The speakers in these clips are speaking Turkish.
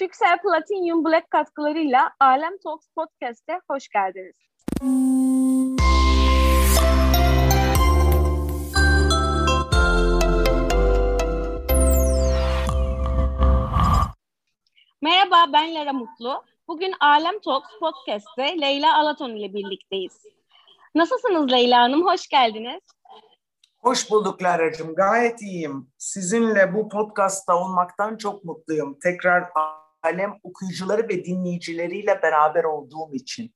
Türksel Platinum Black katkılarıyla Alem Talks Podcast'e hoş geldiniz. Merhaba ben Lara Mutlu. Bugün Alem Talks Podcast'te Leyla Alaton ile birlikteyiz. Nasılsınız Leyla Hanım? Hoş geldiniz. Hoş bulduk Lara'cığım. Gayet iyiyim. Sizinle bu podcastta olmaktan çok mutluyum. Tekrar alem okuyucuları ve dinleyicileriyle beraber olduğum için.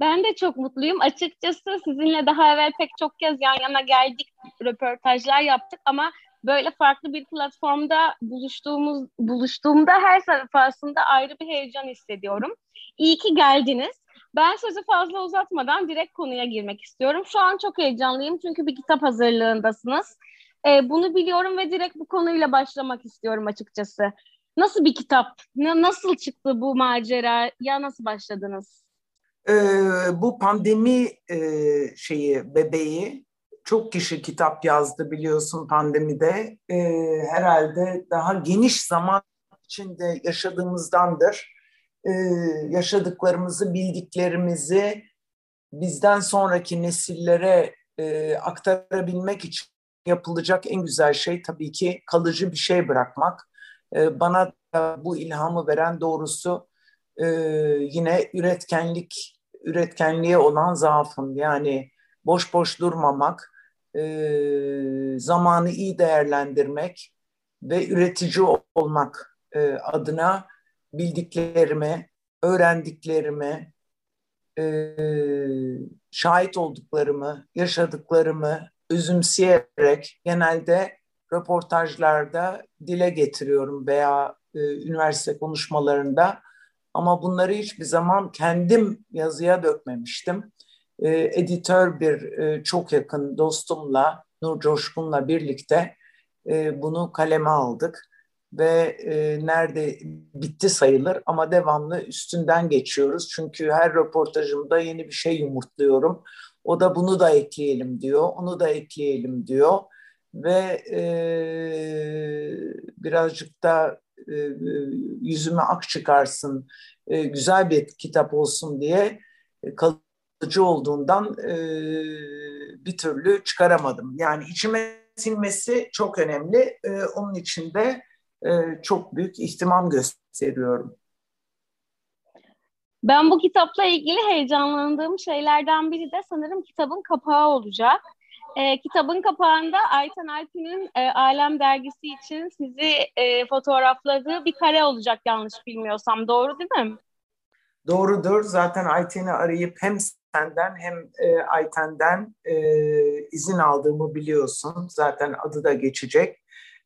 Ben de çok mutluyum. Açıkçası sizinle daha evvel pek çok kez yan yana geldik, röportajlar yaptık ama böyle farklı bir platformda buluştuğumuz buluştuğumda her defasında ayrı bir heyecan hissediyorum. İyi ki geldiniz. Ben sözü fazla uzatmadan direkt konuya girmek istiyorum. Şu an çok heyecanlıyım çünkü bir kitap hazırlığındasınız. Ee, bunu biliyorum ve direkt bu konuyla başlamak istiyorum açıkçası. Nasıl bir kitap? nasıl çıktı bu macera? Ya nasıl başladınız? Ee, bu pandemi e, şeyi bebeği çok kişi kitap yazdı biliyorsun pandemide. Ee, herhalde daha geniş zaman içinde yaşadığımızdandır e, yaşadıklarımızı, bildiklerimizi bizden sonraki nesillere e, aktarabilmek için yapılacak en güzel şey tabii ki kalıcı bir şey bırakmak. E, bana bu ilhamı veren doğrusu e, yine üretkenlik, üretkenliğe olan zaafım. Yani boş boş durmamak, e, zamanı iyi değerlendirmek ve üretici olmak e, adına bildiklerimi, öğrendiklerimi, e, şahit olduklarımı, yaşadıklarımı özümseyerek genelde röportajlarda dile getiriyorum veya e, üniversite konuşmalarında. Ama bunları hiçbir zaman kendim yazıya dökmemiştim. E, editör bir e, çok yakın dostumla, Nur Coşkun'la birlikte e, bunu kaleme aldık ve e, nerede bitti sayılır ama devamlı üstünden geçiyoruz. Çünkü her röportajımda yeni bir şey yumurtluyorum. O da bunu da ekleyelim diyor, onu da ekleyelim diyor ve e, birazcık da yüzüme ak çıkarsın, e, güzel bir kitap olsun diye e, kalıcı olduğundan e, bir türlü çıkaramadım. Yani içime sinmesi çok önemli. E, onun için de e, çok büyük ihtimam gösteriyorum. Ben bu kitapla ilgili heyecanlandığım şeylerden biri de sanırım kitabın kapağı olacak. E, kitabın kapağında Ayten Alp'in e, Alem dergisi için sizi e, fotoğrafladığı bir kare olacak yanlış bilmiyorsam. Doğru değil mi? Doğrudur. Zaten Ayten'i arayıp hem senden hem e, Ayten'den e, izin aldığımı biliyorsun. Zaten adı da geçecek.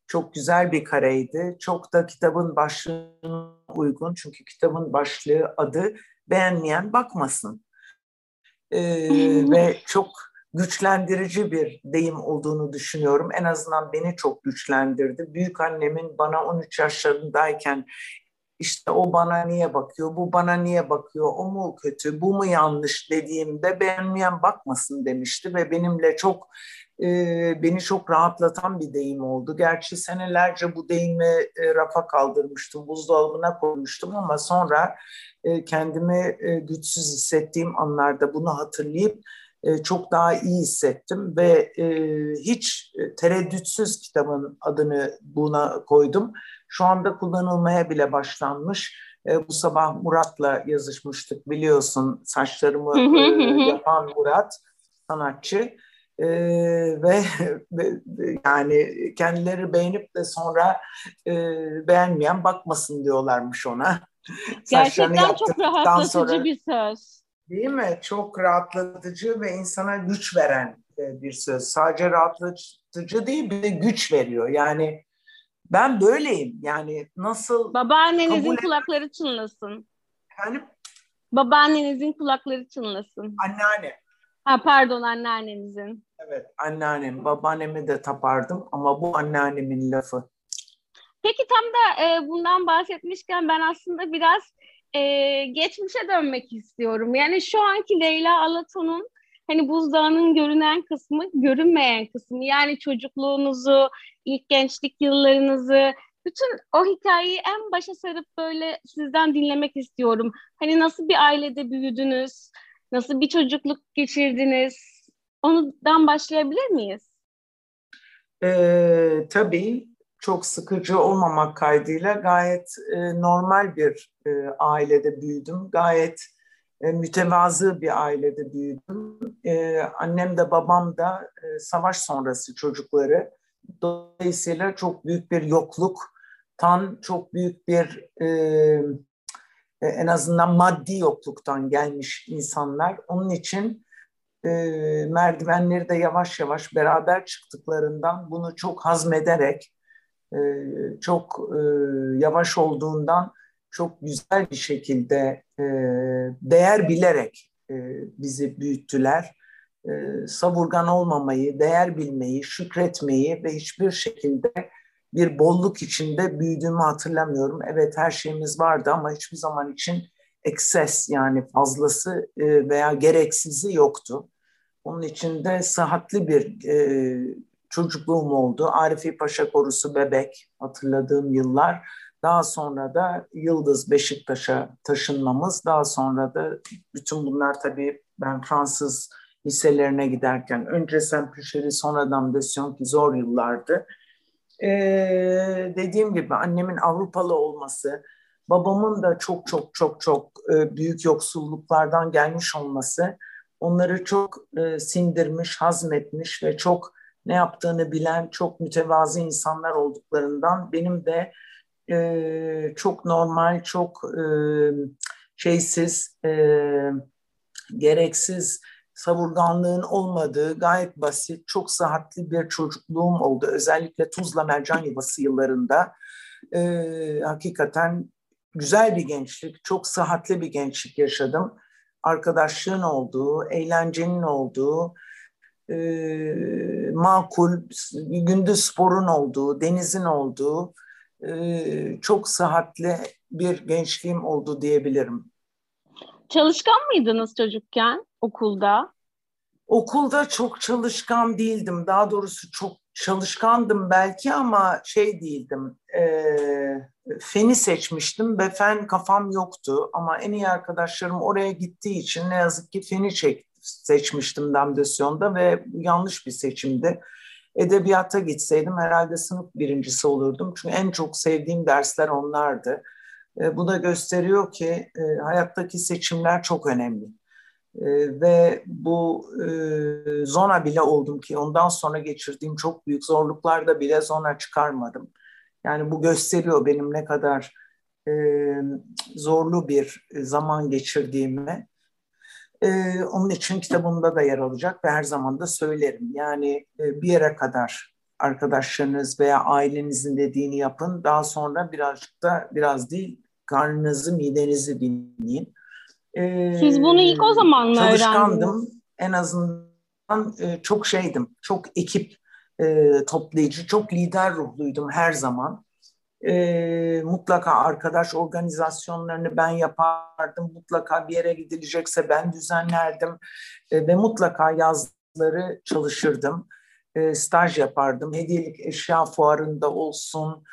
Çok güzel bir kareydi. Çok da kitabın başlığına uygun. Çünkü kitabın başlığı adı beğenmeyen bakmasın. Ee, ve çok güçlendirici bir deyim olduğunu düşünüyorum. En azından beni çok güçlendirdi. Büyük annemin bana 13 yaşlarındayken işte o bana niye bakıyor, bu bana niye bakıyor, o mu kötü, bu mu yanlış dediğimde beğenmeyen bakmasın demişti ve benimle çok e, beni çok rahatlatan bir deyim oldu. Gerçi senelerce bu deyimi e, rafa kaldırmıştım, buzdolabına koymuştum ama sonra e, kendimi e, güçsüz hissettiğim anlarda bunu hatırlayıp e, çok daha iyi hissettim ve e, hiç e, tereddütsüz kitabın adını buna koydum. Şu anda kullanılmaya bile başlanmış. E, bu sabah Murat'la yazışmıştık biliyorsun saçlarımı e, yapan Murat sanatçı. Ee, ve, ve yani kendileri beğenip de sonra e, beğenmeyen bakmasın diyorlarmış ona. Gerçekten çok rahatlatıcı sonra, bir söz. Değil mi? Çok rahatlatıcı ve insana güç veren e, bir söz. Sadece rahatlatıcı değil bir de güç veriyor. Yani ben böyleyim. Yani nasıl... Babaannenizin kulakları çınlasın. Efendim? Babaannenizin kulakları çınlasın. Anneanne. Ha pardon anneannenizin. Evet anneannem, babaannemi de tapardım ama bu anneannemin lafı. Peki tam da e, bundan bahsetmişken ben aslında biraz e, geçmişe dönmek istiyorum. Yani şu anki Leyla Alaton'un hani buzdağının görünen kısmı, görünmeyen kısmı. Yani çocukluğunuzu, ilk gençlik yıllarınızı, bütün o hikayeyi en başa sarıp böyle sizden dinlemek istiyorum. Hani nasıl bir ailede büyüdünüz? Nasıl bir çocukluk geçirdiniz? Ondan başlayabilir miyiz? Ee, tabii çok sıkıcı olmamak kaydıyla gayet e, normal bir e, ailede büyüdüm. Gayet e, mütevazı bir ailede büyüdüm. E, annem de babam da e, savaş sonrası çocukları. Dolayısıyla çok büyük bir yokluktan, çok büyük bir e, e, en azından maddi yokluktan gelmiş insanlar. Onun için e, merdivenleri de yavaş yavaş beraber çıktıklarından bunu çok hazmederek, e, çok e, yavaş olduğundan çok güzel bir şekilde e, değer bilerek e, bizi büyüttüler. E, savurgan olmamayı, değer bilmeyi, şükretmeyi ve hiçbir şekilde bir bolluk içinde büyüdüğümü hatırlamıyorum. Evet her şeyimiz vardı ama hiçbir zaman için ekses yani fazlası e, veya gereksizi yoktu. Onun için de sıhhatli bir e, çocukluğum oldu. Arifi Paşa Korusu bebek hatırladığım yıllar. Daha sonra da Yıldız Beşiktaş'a taşınmamız. Daha sonra da bütün bunlar tabii ben Fransız liselerine giderken önce Saint-Pücheri sonradan de Sionki zor yıllardı. Ee, dediğim gibi annemin Avrupalı olması, babamın da çok çok çok çok e, büyük yoksulluklardan gelmiş olması onları çok e, sindirmiş, hazmetmiş ve çok ne yaptığını bilen çok mütevazı insanlar olduklarından benim de e, çok normal, çok e, şeysiz, e, gereksiz savurganlığın olmadığı gayet basit, çok sıhhatli bir çocukluğum oldu. Özellikle Tuzla Mercan Yuvası yıllarında e, hakikaten güzel bir gençlik, çok sıhhatli bir gençlik yaşadım. Arkadaşlığın olduğu, eğlencenin olduğu, e, makul, gündüz sporun olduğu, denizin olduğu, çok sıhhatli bir gençliğim oldu diyebilirim. Çalışkan mıydınız çocukken okulda? Okulda çok çalışkan değildim. Daha doğrusu çok çalışkandım belki ama şey değildim. E, feni seçmiştim ve fen kafam yoktu. Ama en iyi arkadaşlarım oraya gittiği için ne yazık ki feni çek, seçmiştim damdasyonda ve yanlış bir seçimdi. Edebiyata gitseydim herhalde sınıf birincisi olurdum. Çünkü en çok sevdiğim dersler onlardı. E, bu da gösteriyor ki e, hayattaki seçimler çok önemli. E, ve bu e, zona bile oldum ki ondan sonra geçirdiğim çok büyük zorluklarda bile zona çıkarmadım. Yani bu gösteriyor benim ne kadar e, zorlu bir zaman geçirdiğimi. E, onun için kitabımda da yer alacak ve her zaman da söylerim. Yani e, bir yere kadar arkadaşlarınız veya ailenizin dediğini yapın. Daha sonra birazcık da biraz değil karnınızı, midenizi dinleyin. Ee, Siz bunu ilk o zaman mı Çalışkandım. Öğrendiniz? En azından e, çok şeydim. Çok ekip e, toplayıcı, çok lider ruhluydum her zaman. E, mutlaka arkadaş organizasyonlarını ben yapardım. Mutlaka bir yere gidilecekse ben düzenlerdim. E, ve mutlaka yazları çalışırdım. E, staj yapardım. Hediyelik eşya fuarında olsun,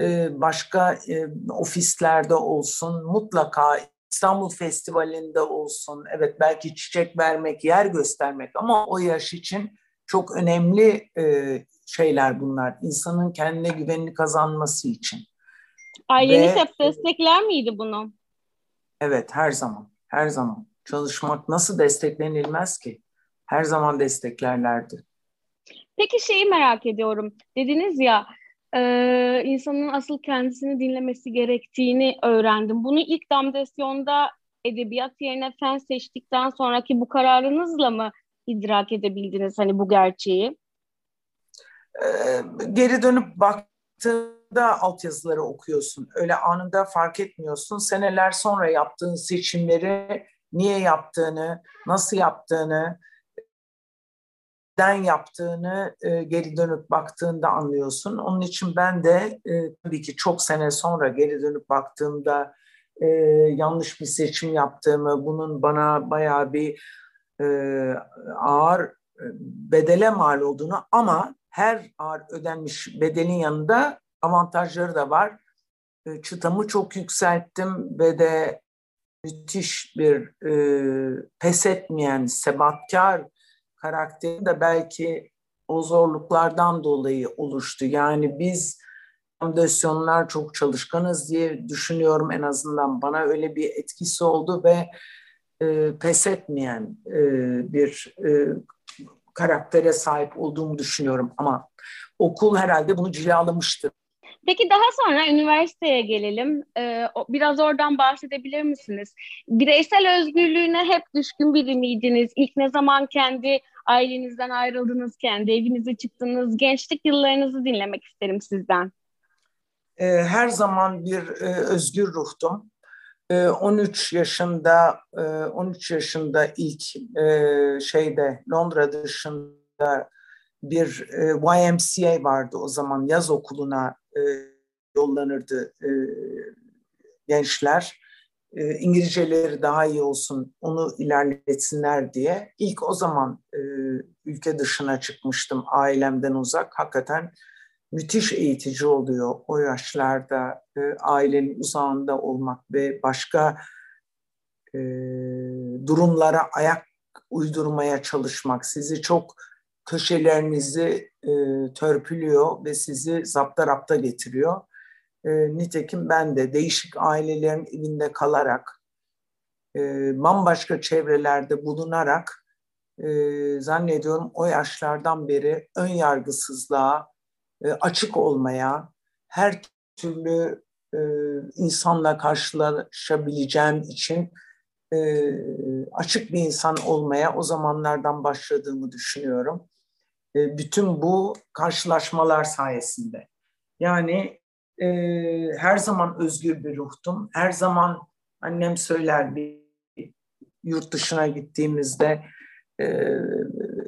e, başka e, ofislerde olsun, mutlaka İstanbul Festivali'nde olsun. Evet belki çiçek vermek, yer göstermek ama o yaş için çok önemli e, şeyler bunlar. İnsanın kendine güvenini kazanması için. Aileniz Ve, hep destekler miydi bunu? Evet her zaman, her zaman. Çalışmak nasıl desteklenilmez ki? Her zaman desteklerlerdi. Peki şeyi merak ediyorum. Dediniz ya e, insanın asıl kendisini dinlemesi gerektiğini öğrendim. Bunu ilk damdasyonda edebiyat yerine fen seçtikten sonraki bu kararınızla mı idrak edebildiniz hani bu gerçeği? Ee, geri dönüp baktığında altyazıları okuyorsun. Öyle anında fark etmiyorsun. Seneler sonra yaptığın seçimleri niye yaptığını, nasıl yaptığını, neden yaptığını e, geri dönüp baktığında anlıyorsun. Onun için ben de e, tabii ki çok sene sonra geri dönüp baktığımda e, yanlış bir seçim yaptığımı, bunun bana bayağı bir e, ağır e, bedele mal olduğunu ama her ağır ödenmiş bedelin yanında avantajları da var. E, çıtamı çok yükselttim ve de müthiş bir e, pes etmeyen, sebatkar karakteri de belki o zorluklardan dolayı oluştu. Yani biz fondasyonlar çok çalışkanız diye düşünüyorum en azından bana öyle bir etkisi oldu ve e, pes etmeyen e, bir e, karaktere sahip olduğumu düşünüyorum ama okul herhalde bunu cilalamıştır. Peki daha sonra üniversiteye gelelim. Ee, biraz oradan bahsedebilir misiniz? Bireysel özgürlüğüne hep düşkün biri miydiniz? İlk ne zaman kendi ailenizden ayrıldınız, kendi evinize çıktınız? Gençlik yıllarınızı dinlemek isterim sizden. Ee, her zaman bir e, özgür ruhtum. 13 ee, yaşında 13 e, yaşında ilk e, şeyde Londra dışında bir YMCA vardı o zaman yaz okuluna yollanırdı gençler. İngilizceleri daha iyi olsun, onu ilerletsinler diye. İlk o zaman ülke dışına çıkmıştım ailemden uzak. Hakikaten müthiş eğitici oluyor o yaşlarda e, ailenin uzağında olmak ve başka e, durumlara ayak uydurmaya çalışmak sizi çok köşelerinizi e, törpülüyor ve sizi zapta rapta getiriyor. E, nitekim ben de değişik ailelerin evinde kalarak e, bambaşka çevrelerde bulunarak e, zannediyorum o yaşlardan beri ön yargısızlığa, açık olmaya, her türlü e, insanla karşılaşabileceğim için e, açık bir insan olmaya o zamanlardan başladığımı düşünüyorum. bütün bu karşılaşmalar sayesinde. Yani her zaman özgür bir ruhtum. Her zaman annem söyler bir yurt dışına gittiğimizde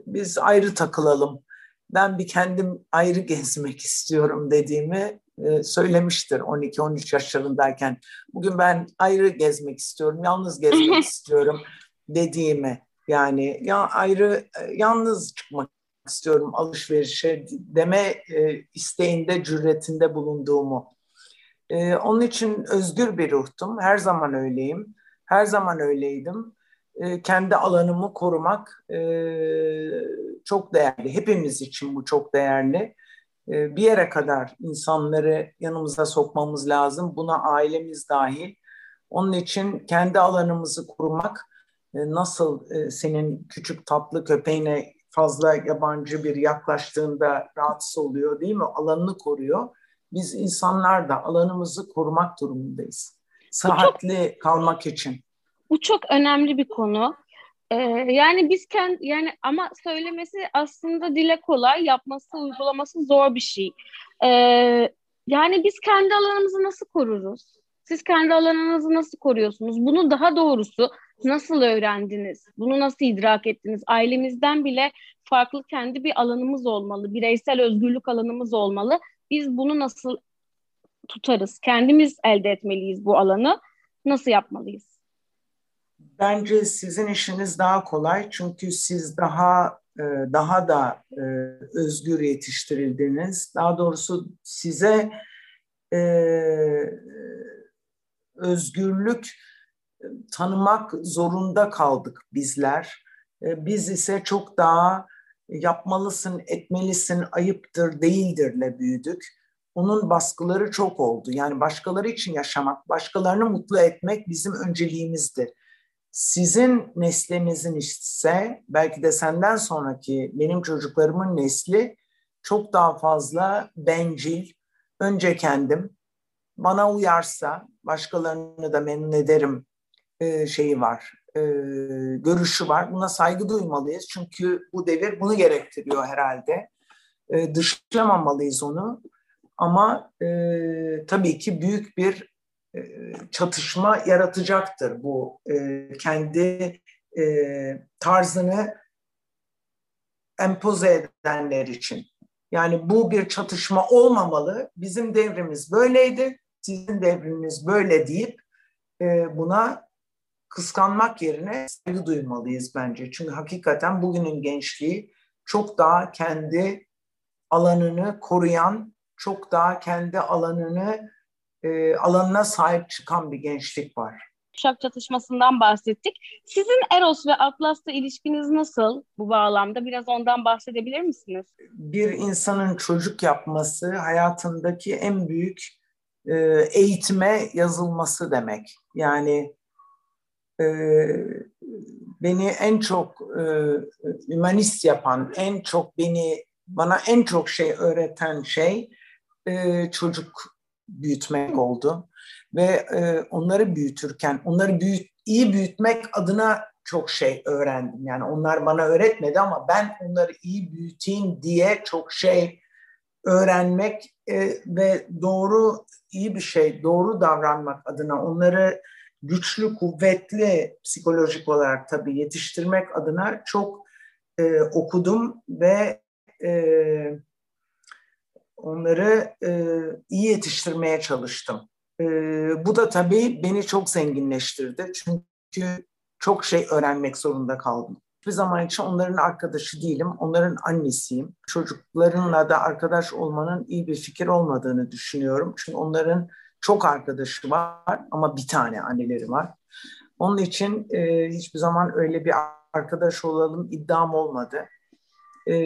biz ayrı takılalım ben bir kendim ayrı gezmek istiyorum dediğimi e, söylemiştir 12-13 yaşlarındayken. Bugün ben ayrı gezmek istiyorum, yalnız gezmek istiyorum dediğimi yani ya ayrı e, yalnız çıkmak istiyorum alışverişe deme e, isteğinde, cüretinde bulunduğumu. Onun için özgür bir ruhtum. Her zaman öyleyim. Her zaman öyleydim. E, kendi alanımı korumak e, çok değerli. Hepimiz için bu çok değerli. E, bir yere kadar insanları yanımıza sokmamız lazım. Buna ailemiz dahil. Onun için kendi alanımızı korumak nasıl senin küçük tatlı köpeğine fazla yabancı bir yaklaştığında rahatsız oluyor değil mi? Alanını koruyor. Biz insanlar da alanımızı korumak durumundayız. Sıhhatli kalmak için. Bu çok önemli bir konu. Ee, yani biz kendi yani ama söylemesi aslında dile kolay, yapması, uygulaması zor bir şey. Ee, yani biz kendi alanımızı nasıl koruruz? Siz kendi alanınızı nasıl koruyorsunuz? Bunu daha doğrusu nasıl öğrendiniz? Bunu nasıl idrak ettiniz? Ailemizden bile farklı kendi bir alanımız olmalı. Bireysel özgürlük alanımız olmalı. Biz bunu nasıl tutarız? Kendimiz elde etmeliyiz bu alanı. Nasıl yapmalıyız? Bence sizin işiniz daha kolay çünkü siz daha e, daha da e, özgür yetiştirildiniz. Daha doğrusu size e, özgürlük tanımak zorunda kaldık bizler. Biz ise çok daha yapmalısın, etmelisin, ayıptır, değildirle büyüdük. Onun baskıları çok oldu. Yani başkaları için yaşamak, başkalarını mutlu etmek bizim önceliğimizdi. Sizin neslinizin ise belki de senden sonraki benim çocuklarımın nesli çok daha fazla bencil, önce kendim, bana uyarsa başkalarını da memnun ederim e, şeyi var, e, görüşü var. Buna saygı duymalıyız çünkü bu devir bunu gerektiriyor herhalde. E, dışlamamalıyız onu ama e, tabii ki büyük bir çatışma yaratacaktır bu e, kendi e, tarzını empoze edenler için. Yani bu bir çatışma olmamalı. Bizim devrimiz böyleydi, sizin devriniz böyle deyip buna kıskanmak yerine saygı duymalıyız bence. Çünkü hakikaten bugünün gençliği çok daha kendi alanını koruyan çok daha kendi alanını e, alanına sahip çıkan bir gençlik var. Kuşak çatışmasından bahsettik. Sizin Eros ve Atlas'la ilişkiniz nasıl bu bağlamda? Biraz ondan bahsedebilir misiniz? Bir insanın çocuk yapması hayatındaki en büyük e, eğitime yazılması demek. Yani e, beni en çok e, humanist yapan, en çok beni bana en çok şey öğreten şey e, çocuk büyütmek oldu ve e, onları büyütürken onları büyüt, iyi büyütmek adına çok şey öğrendim. Yani onlar bana öğretmedi ama ben onları iyi büyüteyim diye çok şey öğrenmek e, ve doğru iyi bir şey, doğru davranmak adına onları güçlü, kuvvetli psikolojik olarak tabii yetiştirmek adına çok e, okudum ve e, onları e, iyi yetiştirmeye çalıştım. E, bu da tabii beni çok zenginleştirdi. Çünkü çok şey öğrenmek zorunda kaldım. Bir zaman için onların arkadaşı değilim, onların annesiyim. Çocuklarınla da arkadaş olmanın iyi bir fikir olmadığını düşünüyorum. Çünkü onların çok arkadaşı var ama bir tane anneleri var. Onun için e, hiçbir zaman öyle bir arkadaş olalım iddiam olmadı. E,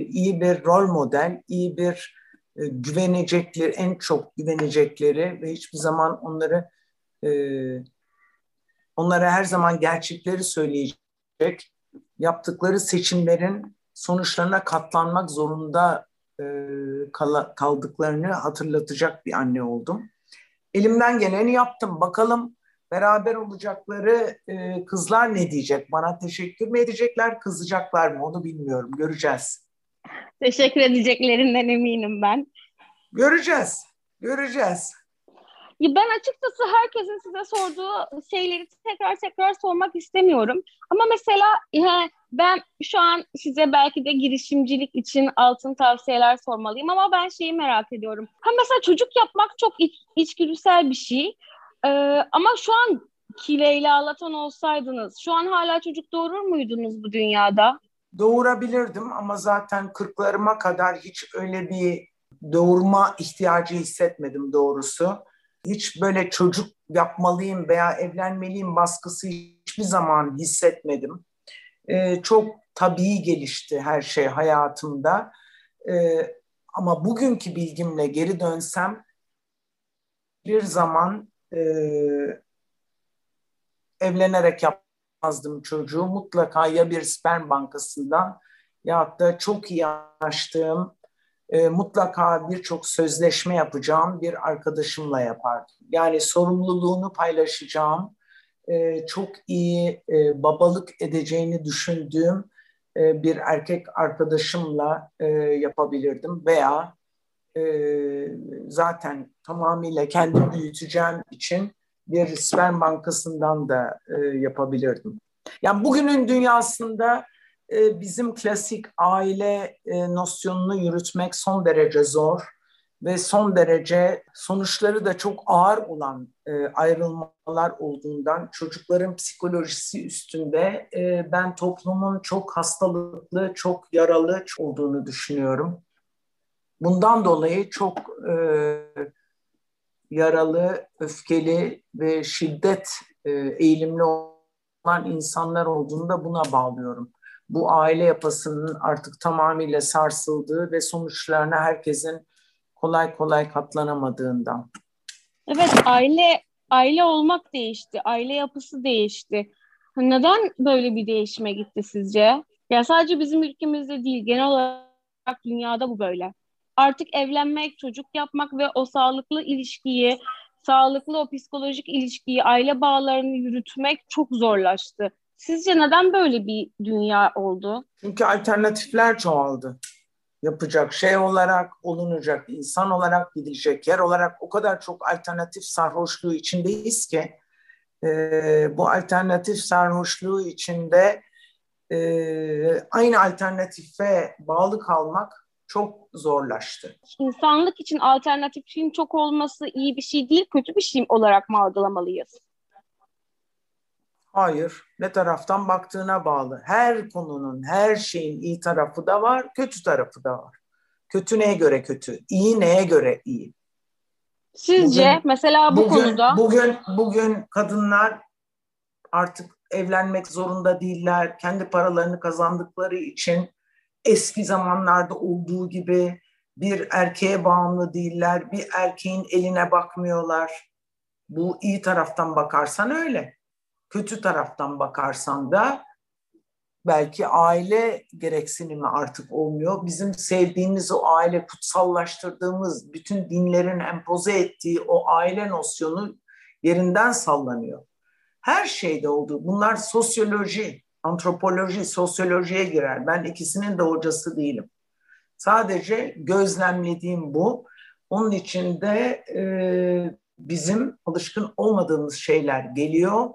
iyi bir rol model, iyi bir e, güvenecekleri, en çok güvenecekleri ve hiçbir zaman onları e, onlara her zaman gerçekleri söyleyecek, yaptıkları seçimlerin sonuçlarına katlanmak zorunda e, kaldıklarını hatırlatacak bir anne oldum. Elimden geleni yaptım. Bakalım beraber olacakları e, kızlar ne diyecek? Bana teşekkür mü edecekler, kızacaklar mı? Onu bilmiyorum. Göreceğiz. Teşekkür edeceklerinden eminim ben. Göreceğiz. Göreceğiz. Ya ben açıkçası herkesin size sorduğu şeyleri tekrar tekrar sormak istemiyorum. Ama mesela he, ben şu an size belki de girişimcilik için altın tavsiyeler sormalıyım ama ben şeyi merak ediyorum. Ha mesela çocuk yapmak çok iç, içgüdüsel bir şey. Ee, ama şu an ki Leyla Latan olsaydınız şu an hala çocuk doğurur muydunuz bu dünyada? Doğurabilirdim ama zaten kırklarıma kadar hiç öyle bir doğurma ihtiyacı hissetmedim doğrusu. Hiç böyle çocuk yapmalıyım veya evlenmeliyim baskısı hiçbir zaman hissetmedim. Ee, çok tabii gelişti her şey hayatımda. Ee, ama bugünkü bilgimle geri dönsem bir zaman e, evlenerek yapmazdım çocuğu. Mutlaka ya bir sperm bankasından ya da çok iyi açtığım e, mutlaka birçok sözleşme yapacağım bir arkadaşımla yapardım. Yani sorumluluğunu paylaşacağım, e, çok iyi e, babalık edeceğini düşündüğüm e, bir erkek arkadaşımla e, yapabilirdim veya e, zaten tamamıyla kendi büyüteceğim için bir sperm bankasından da e, yapabilirdim. Yani bugünün dünyasında e, bizim klasik aile e, nosyonunu yürütmek son derece zor ve son derece sonuçları da çok ağır olan e, ayrılmalar olduğundan çocukların psikolojisi üstünde e, ben toplumun çok hastalıklı, çok yaralı olduğunu düşünüyorum. Bundan dolayı çok e, yaralı, öfkeli ve şiddet e, eğilimli olan insanlar olduğunu da buna bağlıyorum. Bu aile yapısının artık tamamıyla sarsıldığı ve sonuçlarına herkesin kolay kolay katlanamadığından. Evet, aile aile olmak değişti, aile yapısı değişti. Neden böyle bir değişime gitti sizce? Ya sadece bizim ülkemizde değil, genel olarak dünyada bu böyle artık evlenmek, çocuk yapmak ve o sağlıklı ilişkiyi, sağlıklı o psikolojik ilişkiyi, aile bağlarını yürütmek çok zorlaştı. Sizce neden böyle bir dünya oldu? Çünkü alternatifler çoğaldı. Yapacak şey olarak, olunacak insan olarak, gidecek yer olarak o kadar çok alternatif sarhoşluğu içindeyiz ki e, bu alternatif sarhoşluğu içinde e, aynı alternatife bağlı kalmak çok zorlaştı. İnsanlık için alternatif film çok olması iyi bir şey değil, kötü bir şey olarak mı algılamalıyız? Hayır, ne taraftan baktığına bağlı. Her konunun, her şeyin iyi tarafı da var, kötü tarafı da var. Kötü neye göre kötü? İyi neye göre iyi? Sizce bugün, mesela bu bugün, konuda bugün bugün kadınlar artık evlenmek zorunda değiller. Kendi paralarını kazandıkları için eski zamanlarda olduğu gibi bir erkeğe bağımlı değiller. Bir erkeğin eline bakmıyorlar. Bu iyi taraftan bakarsan öyle. Kötü taraftan bakarsan da belki aile gereksinimi artık olmuyor. Bizim sevdiğimiz o aile, kutsallaştırdığımız, bütün dinlerin empoze ettiği o aile nosyonu yerinden sallanıyor. Her şeyde oldu. Bunlar sosyoloji, antropoloji, sosyolojiye girer. Ben ikisinin de hocası değilim. Sadece gözlemlediğim bu. Onun için de e, bizim alışkın olmadığımız şeyler geliyor.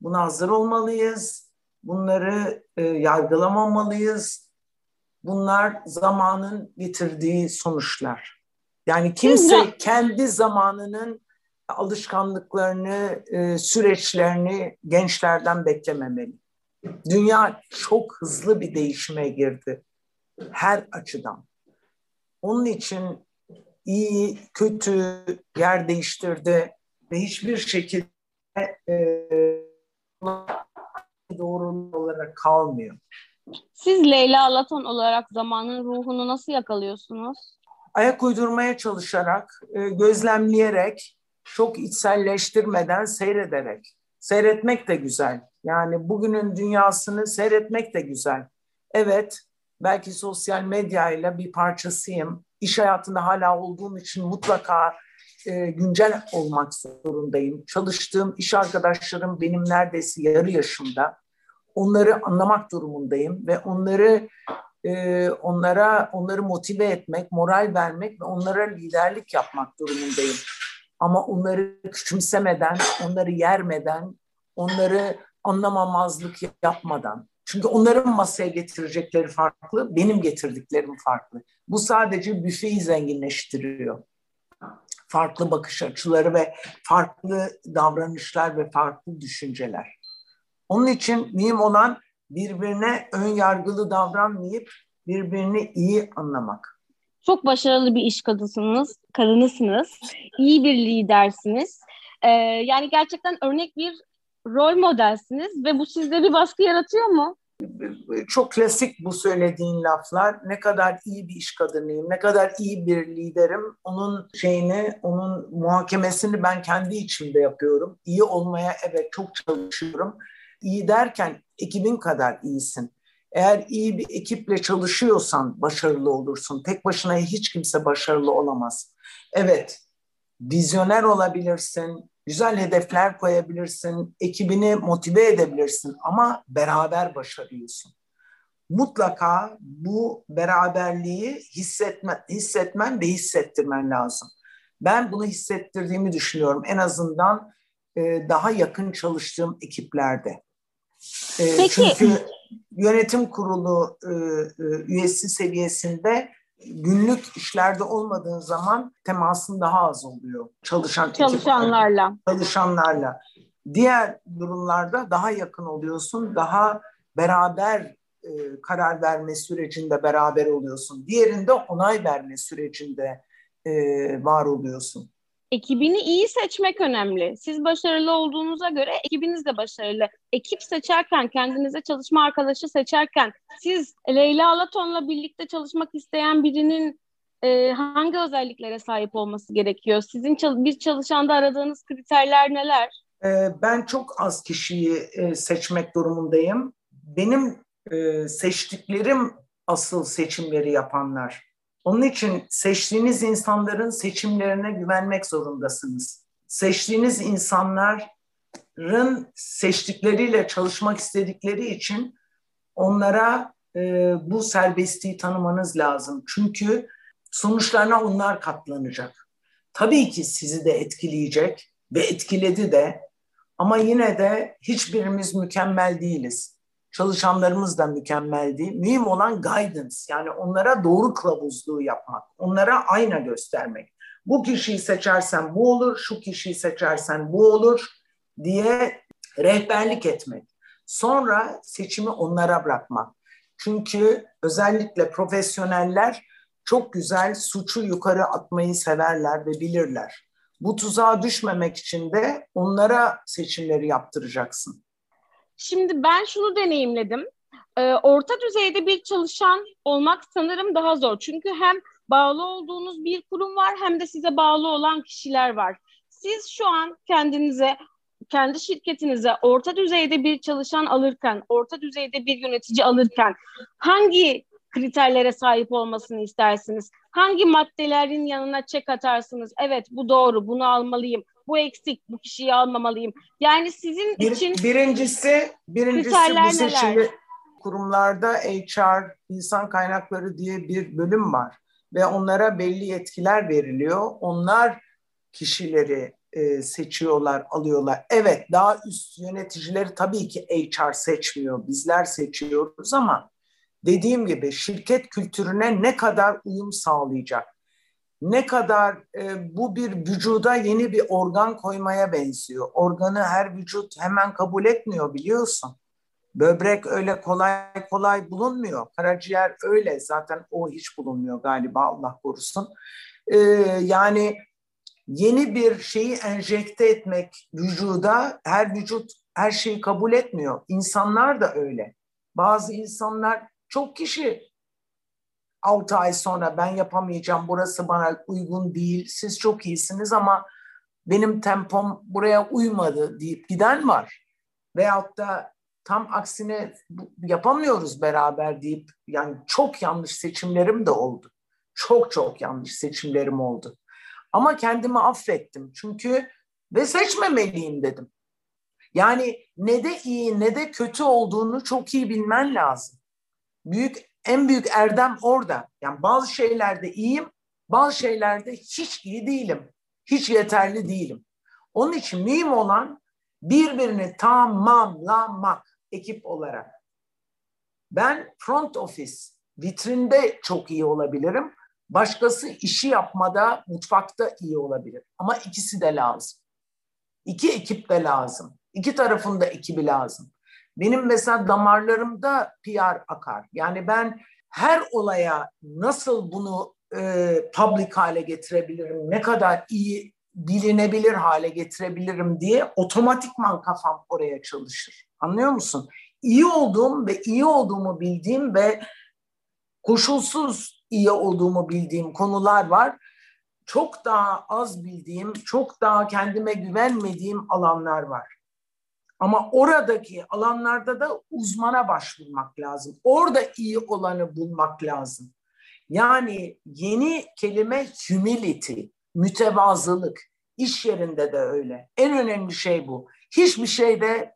Buna hazır olmalıyız. Bunları e, yargılamamalıyız. Bunlar zamanın getirdiği sonuçlar. Yani kimse kendi zamanının alışkanlıklarını, e, süreçlerini gençlerden beklememeli. Dünya çok hızlı bir değişime girdi. Her açıdan. Onun için iyi, kötü yer değiştirdi ve hiçbir şekilde e, doğru olarak kalmıyor. Siz Leyla Alaton olarak zamanın ruhunu nasıl yakalıyorsunuz? Ayak uydurmaya çalışarak, e, gözlemleyerek, çok içselleştirmeden seyrederek. Seyretmek de güzel. Yani bugünün dünyasını seyretmek de güzel. Evet, belki sosyal medyayla bir parçasıyım. İş hayatında hala olduğum için mutlaka e, güncel olmak zorundayım. Çalıştığım iş arkadaşlarım benim neredeyse yarı yaşımda. Onları anlamak durumundayım ve onları e, onlara onları motive etmek, moral vermek ve onlara liderlik yapmak durumundayım. Ama onları küçümsemeden, onları yermeden, onları anlamamazlık yapmadan. Çünkü onların masaya getirecekleri farklı, benim getirdiklerim farklı. Bu sadece büfeyi zenginleştiriyor. Farklı bakış açıları ve farklı davranışlar ve farklı düşünceler. Onun için mühim olan birbirine ön yargılı davranmayıp birbirini iyi anlamak. Çok başarılı bir iş kadısınız, kadınısınız. İyi bir lidersiniz. Ee, yani gerçekten örnek bir rol modelsiniz ve bu sizde bir baskı yaratıyor mu? Çok klasik bu söylediğin laflar. Ne kadar iyi bir iş kadınıyım, ne kadar iyi bir liderim. Onun şeyini, onun muhakemesini ben kendi içimde yapıyorum. İyi olmaya evet çok çalışıyorum. İyi derken ekibin kadar iyisin. Eğer iyi bir ekiple çalışıyorsan başarılı olursun. Tek başına hiç kimse başarılı olamaz. Evet, vizyoner olabilirsin, güzel hedefler koyabilirsin, ekibini motive edebilirsin ama beraber başarıyorsun. Mutlaka bu beraberliği hissetme, hissetmen ve hissettirmen lazım. Ben bunu hissettirdiğimi düşünüyorum. En azından e, daha yakın çalıştığım ekiplerde. E, Peki. Çünkü yönetim kurulu e, e, üyesi seviyesinde günlük işlerde olmadığın zaman temasın daha az oluyor. Çalışan çalışanlarla. Ekip, çalışanlarla. Diğer durumlarda daha yakın oluyorsun, daha beraber e, karar verme sürecinde beraber oluyorsun. Diğerinde onay verme sürecinde e, var oluyorsun ekibini iyi seçmek önemli. Siz başarılı olduğunuza göre ekibiniz de başarılı. Ekip seçerken, kendinize çalışma arkadaşı seçerken siz Leyla Alaton'la birlikte çalışmak isteyen birinin e, hangi özelliklere sahip olması gerekiyor? Sizin çal- bir çalışanda aradığınız kriterler neler? E, ben çok az kişiyi e, seçmek durumundayım. Benim e, seçtiklerim asıl seçimleri yapanlar. Onun için seçtiğiniz insanların seçimlerine güvenmek zorundasınız. Seçtiğiniz insanların seçtikleriyle çalışmak istedikleri için onlara e, bu serbestliği tanımanız lazım. Çünkü sonuçlarına onlar katlanacak. Tabii ki sizi de etkileyecek ve etkiledi de ama yine de hiçbirimiz mükemmel değiliz çalışanlarımız da mükemmel değil. Mühim olan guidance yani onlara doğru kılavuzluğu yapmak, onlara ayna göstermek. Bu kişiyi seçersen bu olur, şu kişiyi seçersen bu olur diye rehberlik etmek. Sonra seçimi onlara bırakmak. Çünkü özellikle profesyoneller çok güzel suçu yukarı atmayı severler ve bilirler. Bu tuzağa düşmemek için de onlara seçimleri yaptıracaksın. Şimdi ben şunu deneyimledim. Ee, orta düzeyde bir çalışan olmak sanırım daha zor. Çünkü hem bağlı olduğunuz bir kurum var hem de size bağlı olan kişiler var. Siz şu an kendinize kendi şirketinize orta düzeyde bir çalışan alırken, orta düzeyde bir yönetici alırken hangi kriterlere sahip olmasını istersiniz? Hangi maddelerin yanına çek atarsınız? Evet bu doğru, bunu almalıyım. Bu eksik, bu kişiyi almamalıyım. Yani sizin bir, için birincisi birincisi bu seçimi neler? kurumlarda HR, insan kaynakları diye bir bölüm var ve onlara belli yetkiler veriliyor. Onlar kişileri e, seçiyorlar, alıyorlar. Evet, daha üst yöneticileri tabii ki HR seçmiyor, bizler seçiyoruz ama dediğim gibi şirket kültürüne ne kadar uyum sağlayacak? Ne kadar e, bu bir vücuda yeni bir organ koymaya benziyor. Organı her vücut hemen kabul etmiyor biliyorsun. Böbrek öyle kolay kolay bulunmuyor. Karaciğer öyle zaten o hiç bulunmuyor galiba Allah korusun. Ee, yani yeni bir şeyi enjekte etmek vücuda her vücut her şeyi kabul etmiyor. İnsanlar da öyle. Bazı insanlar çok kişi 6 ay sonra ben yapamayacağım burası bana uygun değil siz çok iyisiniz ama benim tempom buraya uymadı deyip giden var. Veyahut da tam aksine yapamıyoruz beraber deyip yani çok yanlış seçimlerim de oldu. Çok çok yanlış seçimlerim oldu. Ama kendimi affettim. Çünkü ve seçmemeliyim dedim. Yani ne de iyi ne de kötü olduğunu çok iyi bilmen lazım. Büyük en büyük erdem orada. Yani bazı şeylerde iyiyim, bazı şeylerde hiç iyi değilim. Hiç yeterli değilim. Onun için mühim olan birbirini tamamlamak ekip olarak. Ben front office, vitrinde çok iyi olabilirim. Başkası işi yapmada, mutfakta iyi olabilir. Ama ikisi de lazım. İki ekip de lazım. İki tarafın da ekibi lazım. Benim mesela damarlarımda PR akar. Yani ben her olaya nasıl bunu e, public hale getirebilirim, ne kadar iyi bilinebilir hale getirebilirim diye otomatikman kafam oraya çalışır. Anlıyor musun? İyi olduğum ve iyi olduğumu bildiğim ve koşulsuz iyi olduğumu bildiğim konular var. Çok daha az bildiğim, çok daha kendime güvenmediğim alanlar var. Ama oradaki alanlarda da uzmana başvurmak lazım. Orada iyi olanı bulmak lazım. Yani yeni kelime humility, mütevazılık. İş yerinde de öyle. En önemli şey bu. Hiçbir şeyde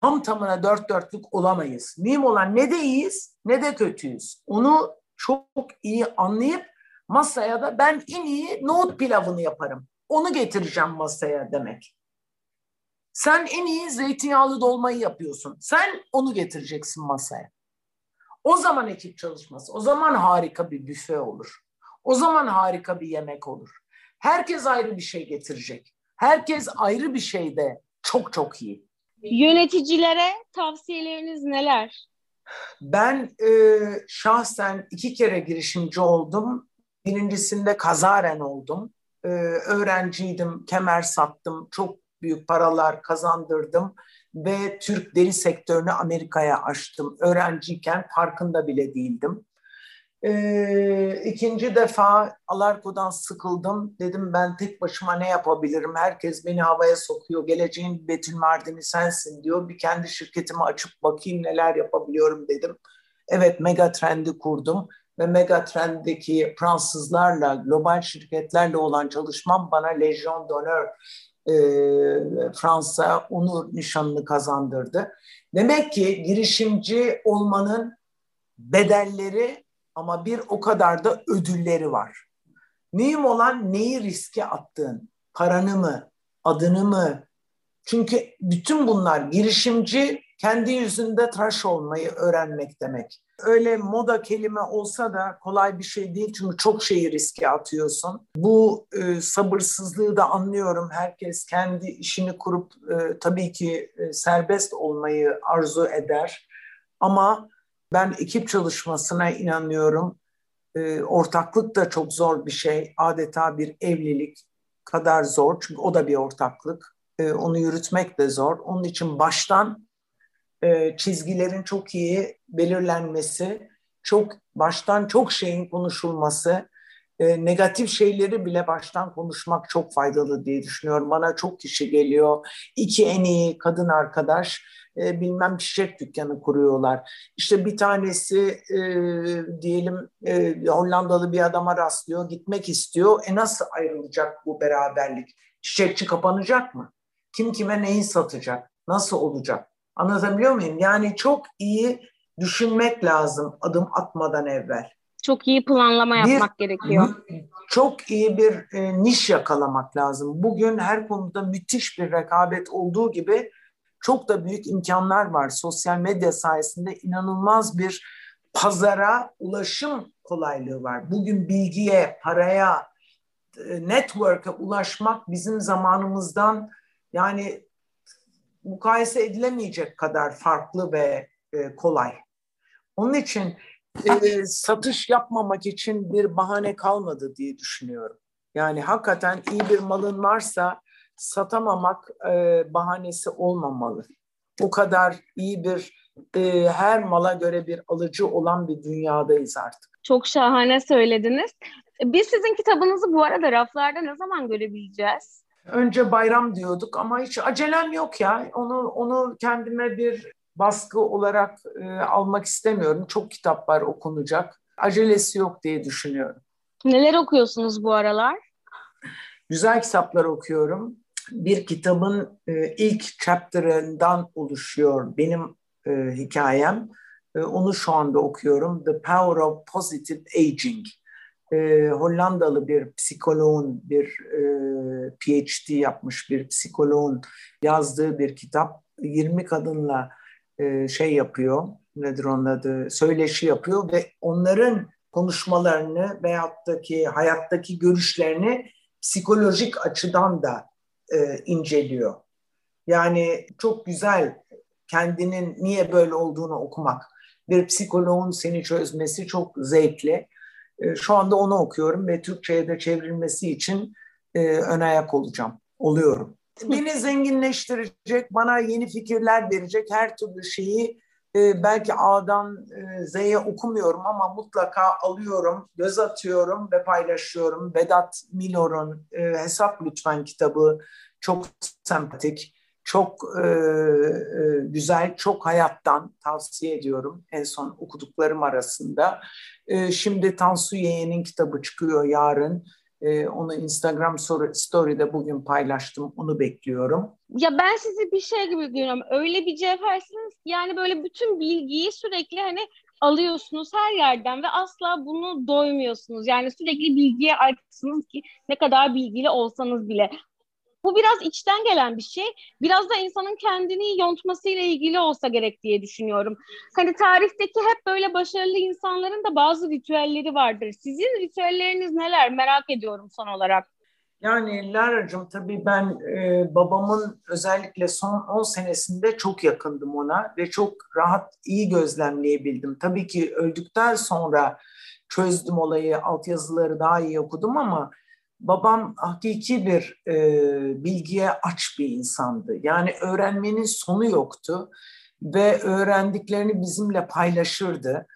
tam tamına dört dörtlük olamayız. Mühim olan ne de iyiyiz ne de kötüyüz. Onu çok iyi anlayıp masaya da ben en iyi nohut pilavını yaparım. Onu getireceğim masaya demek. Sen en iyi zeytinyağlı dolmayı yapıyorsun. Sen onu getireceksin masaya. O zaman ekip çalışması, o zaman harika bir büfe olur. O zaman harika bir yemek olur. Herkes ayrı bir şey getirecek. Herkes ayrı bir şeyde çok çok iyi. Yöneticilere tavsiyeleriniz neler? Ben e, şahsen iki kere girişimci oldum. Birincisinde kazaren oldum. E, öğrenciydim, kemer sattım. Çok büyük paralar kazandırdım ve Türk deri sektörünü Amerika'ya açtım. Öğrenciyken farkında bile değildim. Ee, ikinci defa Alarko'dan sıkıldım. Dedim ben tek başıma ne yapabilirim? Herkes beni havaya sokuyor. Geleceğin Betül Mardin'i sensin diyor. Bir kendi şirketimi açıp bakayım neler yapabiliyorum dedim. Evet Megatrend'i kurdum ve Megatrend'deki Fransızlarla, global şirketlerle olan çalışmam bana Legion d'Honneur e, Fransa onur nişanını kazandırdı. Demek ki girişimci olmanın bedelleri ama bir o kadar da ödülleri var. Mühim olan neyi riske attığın, paranı mı, adını mı? Çünkü bütün bunlar girişimci kendi yüzünde tıraş olmayı öğrenmek demek. Öyle moda kelime olsa da kolay bir şey değil çünkü çok şeyi riske atıyorsun. Bu e, sabırsızlığı da anlıyorum. Herkes kendi işini kurup e, tabii ki e, serbest olmayı arzu eder. Ama ben ekip çalışmasına inanıyorum. E, ortaklık da çok zor bir şey. Adeta bir evlilik kadar zor. Çünkü o da bir ortaklık. E, onu yürütmek de zor. Onun için baştan e, çizgilerin çok iyi belirlenmesi, çok baştan çok şeyin konuşulması, e, negatif şeyleri bile baştan konuşmak çok faydalı diye düşünüyorum. Bana çok kişi geliyor. İki en iyi kadın arkadaş e, bilmem çiçek dükkanı kuruyorlar. İşte bir tanesi e, diyelim e, Hollandalı bir adama rastlıyor, gitmek istiyor. E nasıl ayrılacak bu beraberlik? Çiçekçi kapanacak mı? Kim kime neyi satacak? Nasıl olacak? Anlatabiliyor muyum? Yani çok iyi düşünmek lazım adım atmadan evvel. Çok iyi planlama yapmak bir, gerekiyor. Çok iyi bir e, niş yakalamak lazım. Bugün her konuda müthiş bir rekabet olduğu gibi çok da büyük imkanlar var. Sosyal medya sayesinde inanılmaz bir pazara ulaşım kolaylığı var. Bugün bilgiye, paraya, e, network'e ulaşmak bizim zamanımızdan yani mukayese edilemeyecek kadar farklı ve e, kolay. Onun için e, satış yapmamak için bir bahane kalmadı diye düşünüyorum. Yani hakikaten iyi bir malın varsa satamamak e, bahanesi olmamalı. Bu kadar iyi bir e, her mala göre bir alıcı olan bir dünyadayız artık. Çok şahane söylediniz. Biz sizin kitabınızı bu arada raflarda ne zaman görebileceğiz? Önce bayram diyorduk ama hiç acelem yok ya. Onu onu kendime bir baskı olarak e, almak istemiyorum. Çok kitap var okunacak. Acelesi yok diye düşünüyorum. Neler okuyorsunuz bu aralar? Güzel kitaplar okuyorum. Bir kitabın e, ilk chapter'ından oluşuyor benim e, hikayem. E, onu şu anda okuyorum. The Power of Positive Aging. E, Hollandalı bir psikoloğun, bir e, PhD yapmış bir psikoloğun yazdığı bir kitap. 20 kadınla e, şey yapıyor, nedir onun adı, söyleşi yapıyor ve onların konuşmalarını veyahut da ki hayattaki görüşlerini psikolojik açıdan da e, inceliyor. Yani çok güzel kendinin niye böyle olduğunu okumak. Bir psikoloğun seni çözmesi çok zevkli. E, şu anda onu okuyorum ve Türkçe'ye de çevrilmesi için e, ön ayak olacağım, oluyorum beni zenginleştirecek, bana yeni fikirler verecek her türlü şeyi e, belki A'dan e, Z'ye okumuyorum ama mutlaka alıyorum, göz atıyorum ve paylaşıyorum. Vedat Milor'un e, Hesap Lütfen kitabı çok sempatik, çok e, e, güzel, çok hayattan tavsiye ediyorum en son okuduklarım arasında. E, şimdi Tansu Yeğen'in kitabı çıkıyor yarın. Ee, onu Instagram story'de bugün paylaştım. Onu bekliyorum. Ya ben sizi bir şey gibi görüyorum. Öyle bir cevhersiniz yani böyle bütün bilgiyi sürekli hani alıyorsunuz her yerden ve asla bunu doymuyorsunuz. Yani sürekli bilgiye açsınız ki ne kadar bilgili olsanız bile. Bu biraz içten gelen bir şey. Biraz da insanın kendini yontmasıyla ilgili olsa gerek diye düşünüyorum. Hani tarihteki hep böyle başarılı insanların da bazı ritüelleri vardır. Sizin ritüelleriniz neler? Merak ediyorum son olarak. Yani Lara'cığım tabii ben e, babamın özellikle son 10 senesinde çok yakındım ona ve çok rahat, iyi gözlemleyebildim. Tabii ki öldükten sonra çözdüm olayı, altyazıları daha iyi okudum ama babam hakiki bir e, bilgiye aç bir insandı. Yani öğrenmenin sonu yoktu ve öğrendiklerini bizimle paylaşırdı.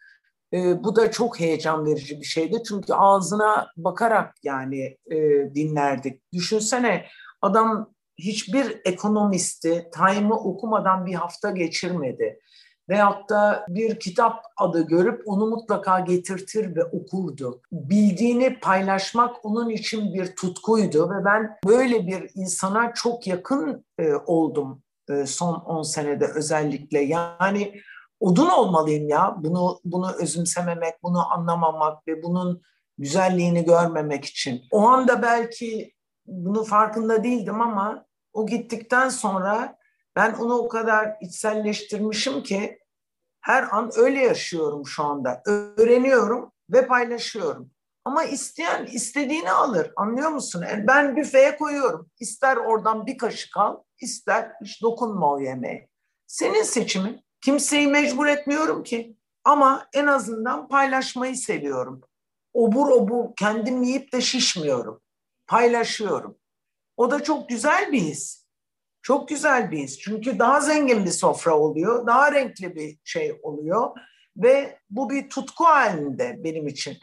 E, bu da çok heyecan verici bir şeydi çünkü ağzına bakarak yani e, dinlerdik. Düşünsene adam hiçbir ekonomisti Time'ı okumadan bir hafta geçirmedi veyahut da bir kitap adı görüp onu mutlaka getirtir ve okurdu. Bildiğini paylaşmak onun için bir tutkuydu ve ben böyle bir insana çok yakın e, oldum e, son 10 senede özellikle. Yani odun olmalıyım ya bunu bunu özümsememek, bunu anlamamak ve bunun güzelliğini görmemek için. O anda belki bunu farkında değildim ama o gittikten sonra ben onu o kadar içselleştirmişim ki her an öyle yaşıyorum şu anda. Öğreniyorum ve paylaşıyorum. Ama isteyen istediğini alır. Anlıyor musun? Yani ben büfeye koyuyorum. İster oradan bir kaşık al, ister hiç dokunma o yemeğe. Senin seçimin. Kimseyi mecbur etmiyorum ki. Ama en azından paylaşmayı seviyorum. obur obur kendim yiyip de şişmiyorum. Paylaşıyorum. O da çok güzel bir his. Çok güzel bir his. Çünkü daha zengin bir sofra oluyor. Daha renkli bir şey oluyor. Ve bu bir tutku halinde benim için.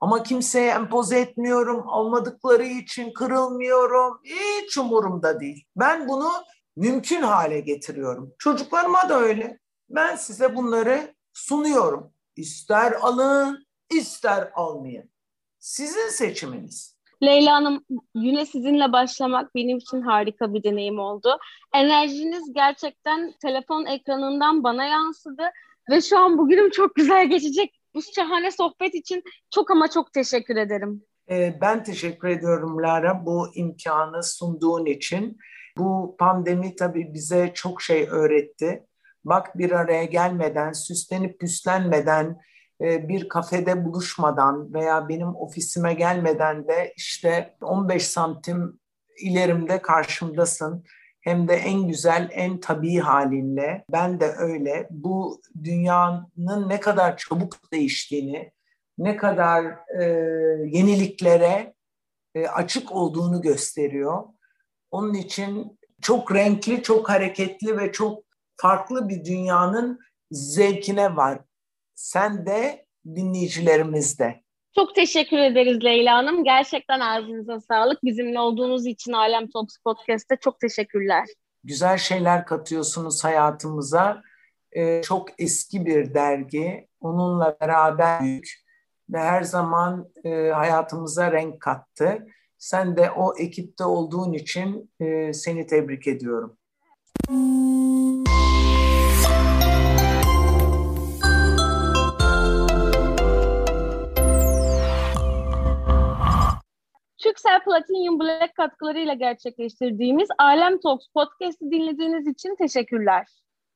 Ama kimseye empoze etmiyorum. Almadıkları için kırılmıyorum. Hiç umurumda değil. Ben bunu mümkün hale getiriyorum. Çocuklarıma da öyle. Ben size bunları sunuyorum. İster alın, ister almayın. Sizin seçiminiz. Leyla Hanım yine sizinle başlamak benim için harika bir deneyim oldu. Enerjiniz gerçekten telefon ekranından bana yansıdı ve şu an bugünüm çok güzel geçecek. Bu şahane sohbet için çok ama çok teşekkür ederim. Ee, ben teşekkür ediyorum Lara bu imkanı sunduğun için. Bu pandemi tabii bize çok şey öğretti. Bak bir araya gelmeden, süslenip püslenmeden, bir kafede buluşmadan veya benim ofisime gelmeden de işte 15 santim ilerimde karşımdasın. Hem de en güzel, en tabii halinle. Ben de öyle. Bu dünyanın ne kadar çabuk değiştiğini, ne kadar e, yeniliklere e, açık olduğunu gösteriyor. Onun için çok renkli, çok hareketli ve çok farklı bir dünyanın zevkine var. Sen de dinleyicilerimiz de. Çok teşekkür ederiz Leyla Hanım. Gerçekten ağzınıza sağlık. Bizimle olduğunuz için Alem Talks Podcast'te çok teşekkürler. Güzel şeyler katıyorsunuz hayatımıza. Ee, çok eski bir dergi. Onunla beraber büyük ve her zaman e, hayatımıza renk kattı. Sen de o ekipte olduğun için e, seni tebrik ediyorum. Türksel Platinum Black katkılarıyla gerçekleştirdiğimiz Alem Talks podcast'i dinlediğiniz için teşekkürler.